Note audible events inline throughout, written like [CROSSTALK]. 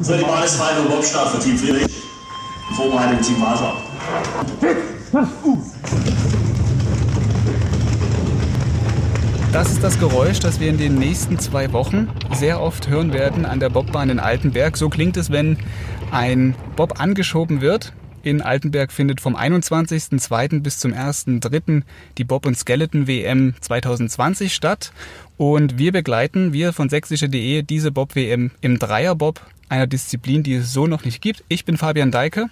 So, die für Bobstart für Team Friedrich. Vorbereitung Team Basler. Das ist das Geräusch, das wir in den nächsten zwei Wochen sehr oft hören werden an der Bobbahn in Altenberg. So klingt es, wenn ein Bob angeschoben wird. In Altenberg findet vom 21.02. bis zum 1.03. die Bob- und Skeleton-WM 2020 statt. Und wir begleiten, wir von sächsische.de, diese Bob-WM im Dreierbob, einer Disziplin, die es so noch nicht gibt. Ich bin Fabian Deike.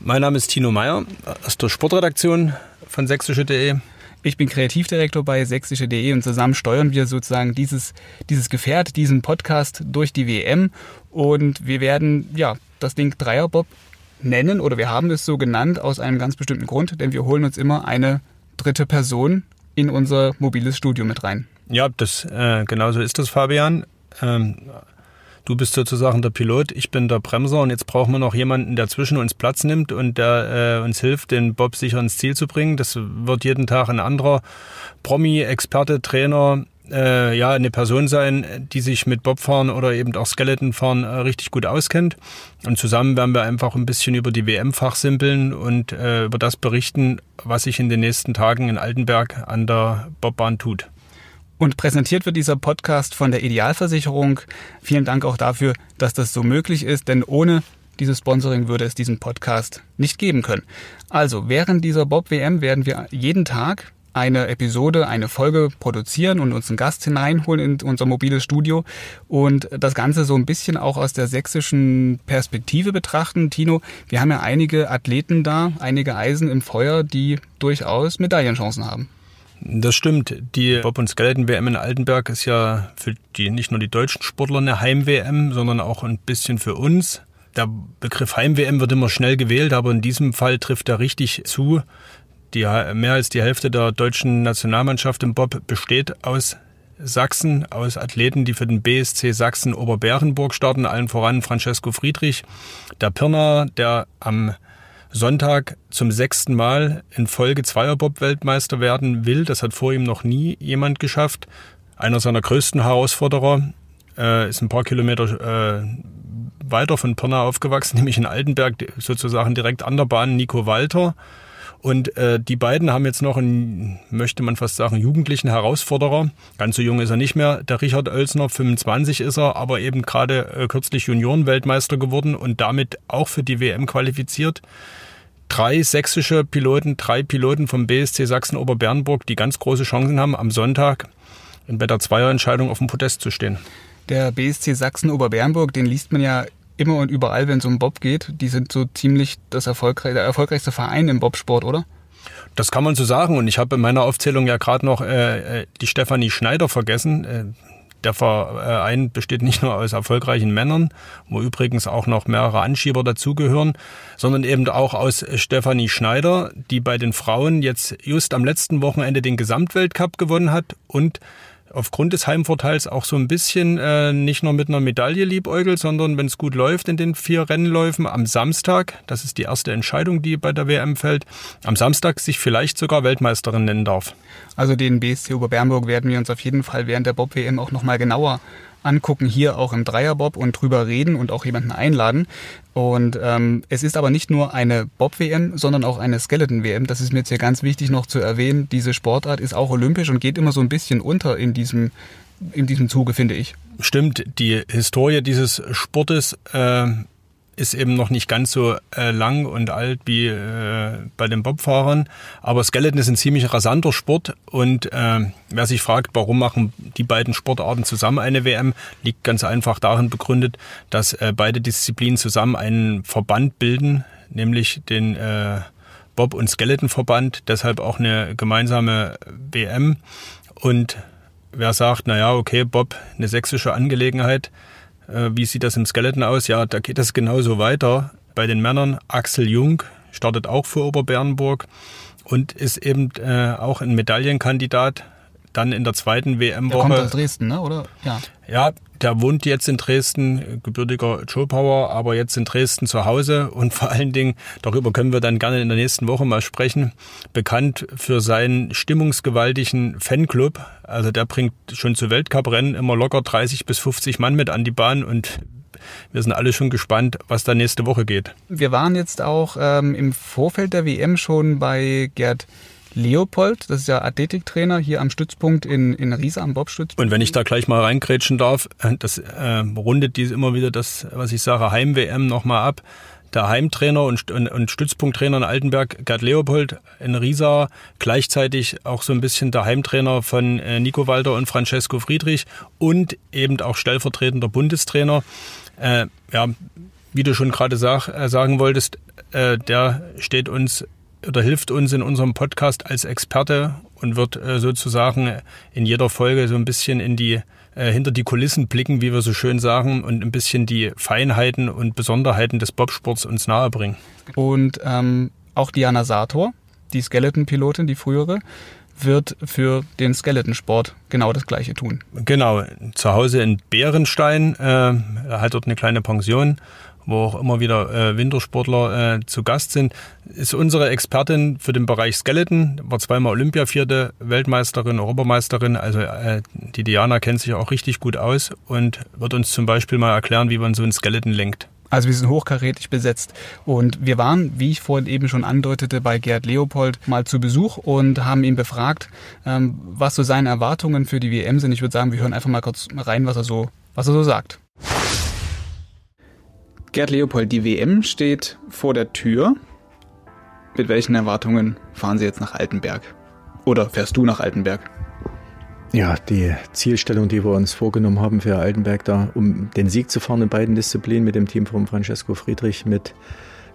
Mein Name ist Tino Meyer aus der Sportredaktion von sächsische.de. Ich bin Kreativdirektor bei sächsische.de und zusammen steuern wir sozusagen dieses, dieses Gefährt, diesen Podcast durch die WM. Und wir werden ja das Ding Dreierbob nennen oder wir haben es so genannt aus einem ganz bestimmten Grund, denn wir holen uns immer eine dritte Person in unser mobiles Studio mit rein. Ja, das äh, genau so ist das, Fabian. Ähm, du bist sozusagen der Pilot, ich bin der Bremser und jetzt brauchen wir noch jemanden, der zwischen uns Platz nimmt und der äh, uns hilft, den Bob sicher ins Ziel zu bringen. Das wird jeden Tag ein anderer Promi, Experte, Trainer, äh, ja, eine Person sein, die sich mit Bobfahren oder eben auch Skeletonfahren äh, richtig gut auskennt. Und zusammen werden wir einfach ein bisschen über die WM fachsimpeln und äh, über das berichten, was sich in den nächsten Tagen in Altenberg an der Bobbahn tut. Und präsentiert wird dieser Podcast von der Idealversicherung. Vielen Dank auch dafür, dass das so möglich ist, denn ohne dieses Sponsoring würde es diesen Podcast nicht geben können. Also, während dieser Bob WM werden wir jeden Tag eine Episode, eine Folge produzieren und uns einen Gast hineinholen in unser mobiles Studio und das Ganze so ein bisschen auch aus der sächsischen Perspektive betrachten. Tino, wir haben ja einige Athleten da, einige Eisen im Feuer, die durchaus Medaillenchancen haben. Das stimmt. Die Bob- und Skeleton-WM in Altenberg ist ja für die nicht nur die deutschen Sportler eine Heim-WM, sondern auch ein bisschen für uns. Der Begriff Heim-WM wird immer schnell gewählt, aber in diesem Fall trifft er richtig zu. Die, mehr als die Hälfte der deutschen Nationalmannschaft im Bob besteht aus Sachsen, aus Athleten, die für den BSC Sachsen Oberbärenburg starten, allen voran Francesco Friedrich, der Pirner, der am Sonntag zum sechsten Mal in Folge Zweierbob-Weltmeister werden will. Das hat vor ihm noch nie jemand geschafft. Einer seiner größten Herausforderer äh, ist ein paar Kilometer äh, weiter von Pirna aufgewachsen, [LAUGHS] nämlich in Altenberg, sozusagen direkt an der Bahn, Nico Walter. Und äh, die beiden haben jetzt noch einen, möchte man fast sagen, jugendlichen Herausforderer. Ganz so jung ist er nicht mehr. Der Richard Oelsner, 25 ist er, aber eben gerade äh, kürzlich Juniorenweltmeister geworden und damit auch für die WM qualifiziert. Drei sächsische Piloten, drei Piloten vom BSC Sachsen-Oberbernburg, die ganz große Chancen haben, am Sonntag in der Zweierentscheidung auf dem Podest zu stehen. Der BSC Sachsen-Oberbernburg, den liest man ja immer und überall, wenn es um Bob geht. Die sind so ziemlich das erfolgreich, der erfolgreichste Verein im Bobsport, oder? Das kann man so sagen. Und ich habe in meiner Aufzählung ja gerade noch äh, äh die Stefanie Schneider vergessen. Äh, der Verein besteht nicht nur aus erfolgreichen Männern, wo übrigens auch noch mehrere Anschieber dazugehören, sondern eben auch aus Stefanie Schneider, die bei den Frauen jetzt just am letzten Wochenende den Gesamtweltcup gewonnen hat und aufgrund des Heimvorteils auch so ein bisschen äh, nicht nur mit einer Medaille liebäugelt, sondern wenn es gut läuft in den vier Rennläufen am Samstag, das ist die erste Entscheidung, die bei der WM fällt, am Samstag sich vielleicht sogar Weltmeisterin nennen darf. Also den BSC Oberbernburg werden wir uns auf jeden Fall während der Bob-WM auch nochmal genauer angucken, hier auch im Dreierbob und drüber reden und auch jemanden einladen. Und ähm, es ist aber nicht nur eine Bob-WM, sondern auch eine Skeleton-WM. Das ist mir jetzt hier ganz wichtig noch zu erwähnen. Diese Sportart ist auch olympisch und geht immer so ein bisschen unter in diesem, in diesem Zuge, finde ich. Stimmt, die Historie dieses Sportes äh, ist eben noch nicht ganz so äh, lang und alt wie äh, bei den Bobfahrern. Aber Skeleton ist ein ziemlich rasanter Sport und äh, wer sich fragt, warum machen die beiden Sportarten zusammen eine WM, liegt ganz einfach darin begründet, dass äh, beide Disziplinen zusammen einen Verband bilden, nämlich den äh, Bob- und Skeleton-Verband, deshalb auch eine gemeinsame WM. Und wer sagt, na ja, okay, Bob, eine sächsische Angelegenheit, äh, wie sieht das im Skeleton aus? Ja, da geht es genauso weiter. Bei den Männern Axel Jung startet auch für Oberbernburg und ist eben äh, auch ein Medaillenkandidat. Dann in der zweiten WM-Woche. Der kommt aus Dresden, ne? oder? Ja. Ja, der wohnt jetzt in Dresden, gebürtiger Joe aber jetzt in Dresden zu Hause und vor allen Dingen, darüber können wir dann gerne in der nächsten Woche mal sprechen, bekannt für seinen stimmungsgewaltigen Fanclub. Also der bringt schon zu Weltcuprennen immer locker 30 bis 50 Mann mit an die Bahn und wir sind alle schon gespannt, was da nächste Woche geht. Wir waren jetzt auch ähm, im Vorfeld der WM schon bei Gerd Leopold, das ist ja Athletiktrainer hier am Stützpunkt in, in Riesa am Bobstützpunkt. Und wenn ich da gleich mal reingrätschen darf, äh, das äh, rundet dies immer wieder das, was ich sage, Heim-WM nochmal ab. Der Heimtrainer und, und, und Stützpunkttrainer in Altenberg, Gerd Leopold in Riesa, gleichzeitig auch so ein bisschen der Heimtrainer von äh, Nico Walter und Francesco Friedrich und eben auch stellvertretender Bundestrainer. Äh, ja, wie du schon gerade sag, äh, sagen wolltest, äh, der steht uns oder hilft uns in unserem Podcast als Experte und wird äh, sozusagen in jeder Folge so ein bisschen in die äh, hinter die Kulissen blicken, wie wir so schön sagen, und ein bisschen die Feinheiten und Besonderheiten des Bobsports uns nahebringen. Und ähm, auch Diana Sator, die Skeleton-Pilotin, die frühere, wird für den Skeletonsport genau das Gleiche tun. Genau, zu Hause in Bärenstein, äh, hat dort eine kleine Pension wo auch immer wieder äh, Wintersportler äh, zu Gast sind, ist unsere Expertin für den Bereich Skeleton, war zweimal Olympiavierte, Weltmeisterin, Europameisterin. Also äh, die Diana kennt sich auch richtig gut aus und wird uns zum Beispiel mal erklären, wie man so ein Skeleton lenkt. Also wir sind hochkarätig besetzt. Und wir waren, wie ich vorhin eben schon andeutete, bei Gerd Leopold mal zu Besuch und haben ihn befragt, ähm, was so seine Erwartungen für die WM sind. Ich würde sagen, wir hören einfach mal kurz rein, was er so, was er so sagt. Gerd Leopold, die WM steht vor der Tür. Mit welchen Erwartungen fahren Sie jetzt nach Altenberg? Oder fährst du nach Altenberg? Ja, die Zielstellung, die wir uns vorgenommen haben für Altenberg da, um den Sieg zu fahren in beiden Disziplinen mit dem Team von Francesco Friedrich, mit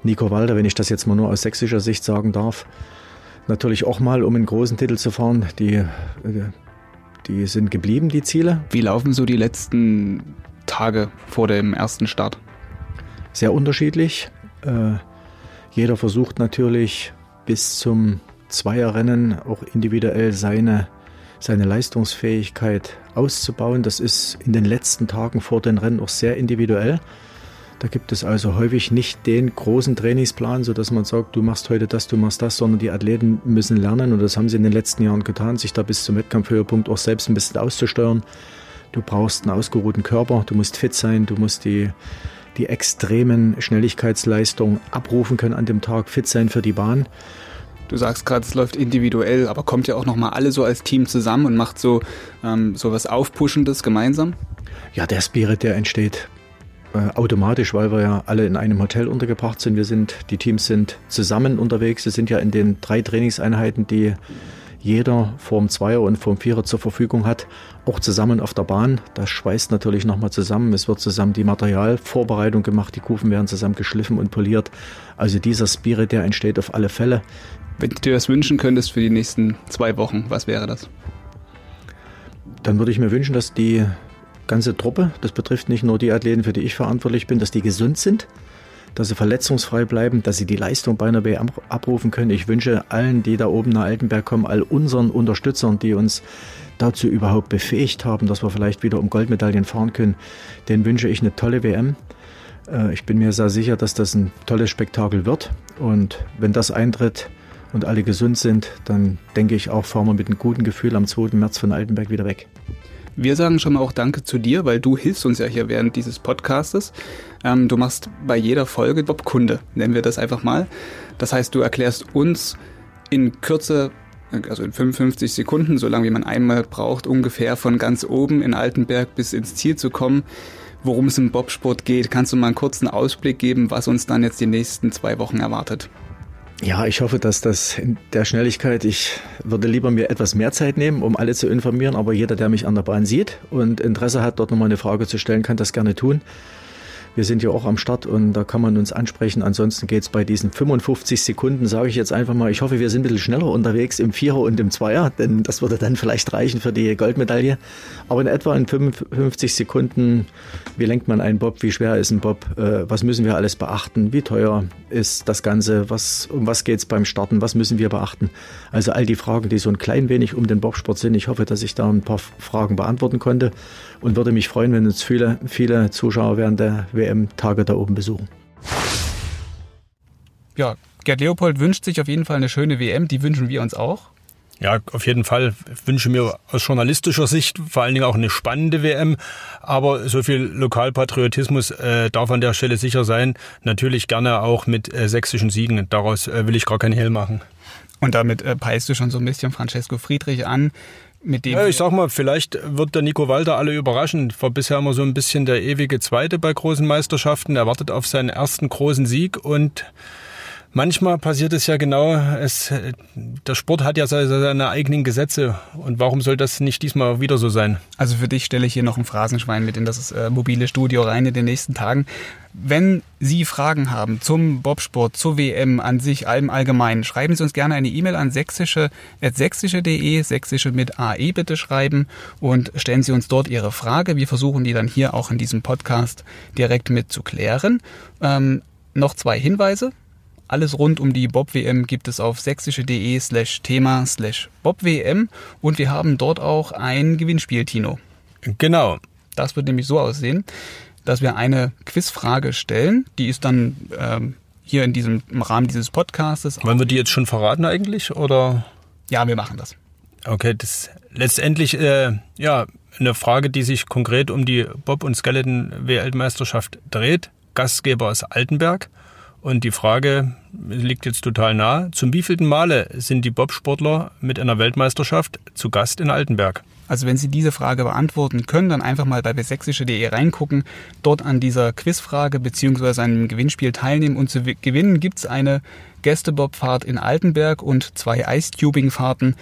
Nico Walder, wenn ich das jetzt mal nur aus sächsischer Sicht sagen darf. Natürlich auch mal, um einen großen Titel zu fahren. Die, die sind geblieben, die Ziele. Wie laufen so die letzten Tage vor dem ersten Start? sehr unterschiedlich. Äh, jeder versucht natürlich bis zum Zweierrennen auch individuell seine, seine Leistungsfähigkeit auszubauen. Das ist in den letzten Tagen vor den Rennen auch sehr individuell. Da gibt es also häufig nicht den großen Trainingsplan, sodass man sagt, du machst heute das, du machst das, sondern die Athleten müssen lernen und das haben sie in den letzten Jahren getan, sich da bis zum Wettkampfhöhepunkt auch selbst ein bisschen auszusteuern. Du brauchst einen ausgeruhten Körper, du musst fit sein, du musst die die extremen Schnelligkeitsleistungen abrufen können an dem Tag, fit sein für die Bahn. Du sagst gerade, es läuft individuell, aber kommt ja auch nochmal alle so als Team zusammen und macht so, ähm, so was Aufpuschendes gemeinsam? Ja, der Spirit, der entsteht äh, automatisch, weil wir ja alle in einem Hotel untergebracht sind. Wir sind, die Teams sind zusammen unterwegs. Wir sind ja in den drei Trainingseinheiten, die jeder Form Zweier und Form Vierer zur Verfügung hat, auch zusammen auf der Bahn. Das schweißt natürlich nochmal zusammen. Es wird zusammen die Materialvorbereitung gemacht, die Kufen werden zusammen geschliffen und poliert. Also dieser Spirit, der entsteht auf alle Fälle. Wenn du dir das wünschen könntest für die nächsten zwei Wochen, was wäre das? Dann würde ich mir wünschen, dass die ganze Truppe, das betrifft nicht nur die Athleten, für die ich verantwortlich bin, dass die gesund sind, dass sie verletzungsfrei bleiben, dass sie die Leistung bei einer WM abrufen können. Ich wünsche allen, die da oben nach Altenberg kommen, all unseren Unterstützern, die uns dazu überhaupt befähigt haben, dass wir vielleicht wieder um Goldmedaillen fahren können, denen wünsche ich eine tolle WM. Äh, ich bin mir sehr sicher, dass das ein tolles Spektakel wird. Und wenn das eintritt und alle gesund sind, dann denke ich auch, fahren wir mit einem guten Gefühl am 2. März von Altenberg wieder weg. Wir sagen schon mal auch Danke zu dir, weil du hilfst uns ja hier während dieses Podcastes. Ähm, du machst bei jeder Folge Bob-Kunde, nennen wir das einfach mal. Das heißt, du erklärst uns in Kürze, also in 55 Sekunden, so lange wie man einmal braucht, ungefähr von ganz oben in Altenberg bis ins Ziel zu kommen, worum es im Bobsport geht. Kannst du mal einen kurzen Ausblick geben, was uns dann jetzt die nächsten zwei Wochen erwartet? Ja, ich hoffe, dass das in der Schnelligkeit, ich würde lieber mir etwas mehr Zeit nehmen, um alle zu informieren, aber jeder, der mich an der Bahn sieht und Interesse hat, dort nochmal eine Frage zu stellen, kann das gerne tun. Wir sind ja auch am Start und da kann man uns ansprechen. Ansonsten geht es bei diesen 55 Sekunden, sage ich jetzt einfach mal, ich hoffe, wir sind ein bisschen schneller unterwegs im Vierer und im Zweier, denn das würde dann vielleicht reichen für die Goldmedaille. Aber in etwa in 55 Sekunden, wie lenkt man einen Bob, wie schwer ist ein Bob, äh, was müssen wir alles beachten, wie teuer ist das Ganze, was, um was geht es beim Starten, was müssen wir beachten. Also all die Fragen, die so ein klein wenig um den Bobsport sind. Ich hoffe, dass ich da ein paar Fragen beantworten konnte und würde mich freuen, wenn uns viele, viele Zuschauer während der WM-Tage da oben besuchen. Ja, Gerd Leopold wünscht sich auf jeden Fall eine schöne WM, die wünschen wir uns auch. Ja, auf jeden Fall. Ich wünsche mir aus journalistischer Sicht vor allen Dingen auch eine spannende WM. Aber so viel Lokalpatriotismus äh, darf an der Stelle sicher sein. Natürlich gerne auch mit äh, sächsischen Siegen. Daraus äh, will ich gar keinen Hehl machen. Und damit äh, peilst du schon so ein bisschen Francesco Friedrich an. Mit dem ja, ich sag mal, vielleicht wird der Nico Walter alle überraschen. War bisher immer so ein bisschen der ewige Zweite bei großen Meisterschaften. Er wartet auf seinen ersten großen Sieg und manchmal passiert es ja genau, es, der Sport hat ja seine eigenen Gesetze und warum soll das nicht diesmal wieder so sein? Also für dich stelle ich hier noch ein Phrasenschwein mit in das äh, mobile Studio rein in den nächsten Tagen. Wenn Sie Fragen haben zum Bobsport, zur WM an sich, allem allgemein, schreiben Sie uns gerne eine E-Mail an sächsische, sächsische.de, sächsische mit AE bitte schreiben und stellen Sie uns dort Ihre Frage. Wir versuchen die dann hier auch in diesem Podcast direkt mit zu klären. Ähm, noch zwei Hinweise. Alles rund um die Bob-WM gibt es auf sächsische.de slash Thema slash Bob-WM und wir haben dort auch ein Gewinnspiel, Tino. Genau. Das wird nämlich so aussehen, dass wir eine Quizfrage stellen. Die ist dann ähm, hier in diesem im Rahmen dieses Podcastes. Wollen wir die jetzt schon verraten eigentlich oder? Ja, wir machen das. Okay, das letztendlich äh, ja eine Frage, die sich konkret um die Bob- und Skeleton-Weltmeisterschaft dreht. Gastgeber ist Altenberg. Und die Frage liegt jetzt total nah. Zum wievielten Male sind die Bobsportler mit einer Weltmeisterschaft zu Gast in Altenberg? Also wenn Sie diese Frage beantworten können, dann einfach mal bei sächsische.de reingucken, dort an dieser Quizfrage bzw. einem Gewinnspiel teilnehmen und zu gewinnen gibt es eine Gästebobfahrt in Altenberg und zwei Ice-Tubing-Fahrten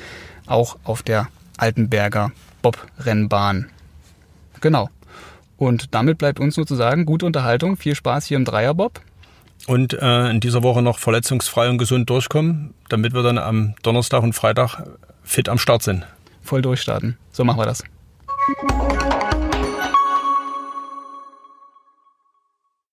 auch auf der Altenberger Bobrennbahn. Genau. Und damit bleibt uns nur zu sagen, gute Unterhaltung, viel Spaß hier im Dreierbob und äh, in dieser Woche noch verletzungsfrei und gesund durchkommen, damit wir dann am Donnerstag und Freitag fit am Start sind. Voll durchstarten. So machen wir das.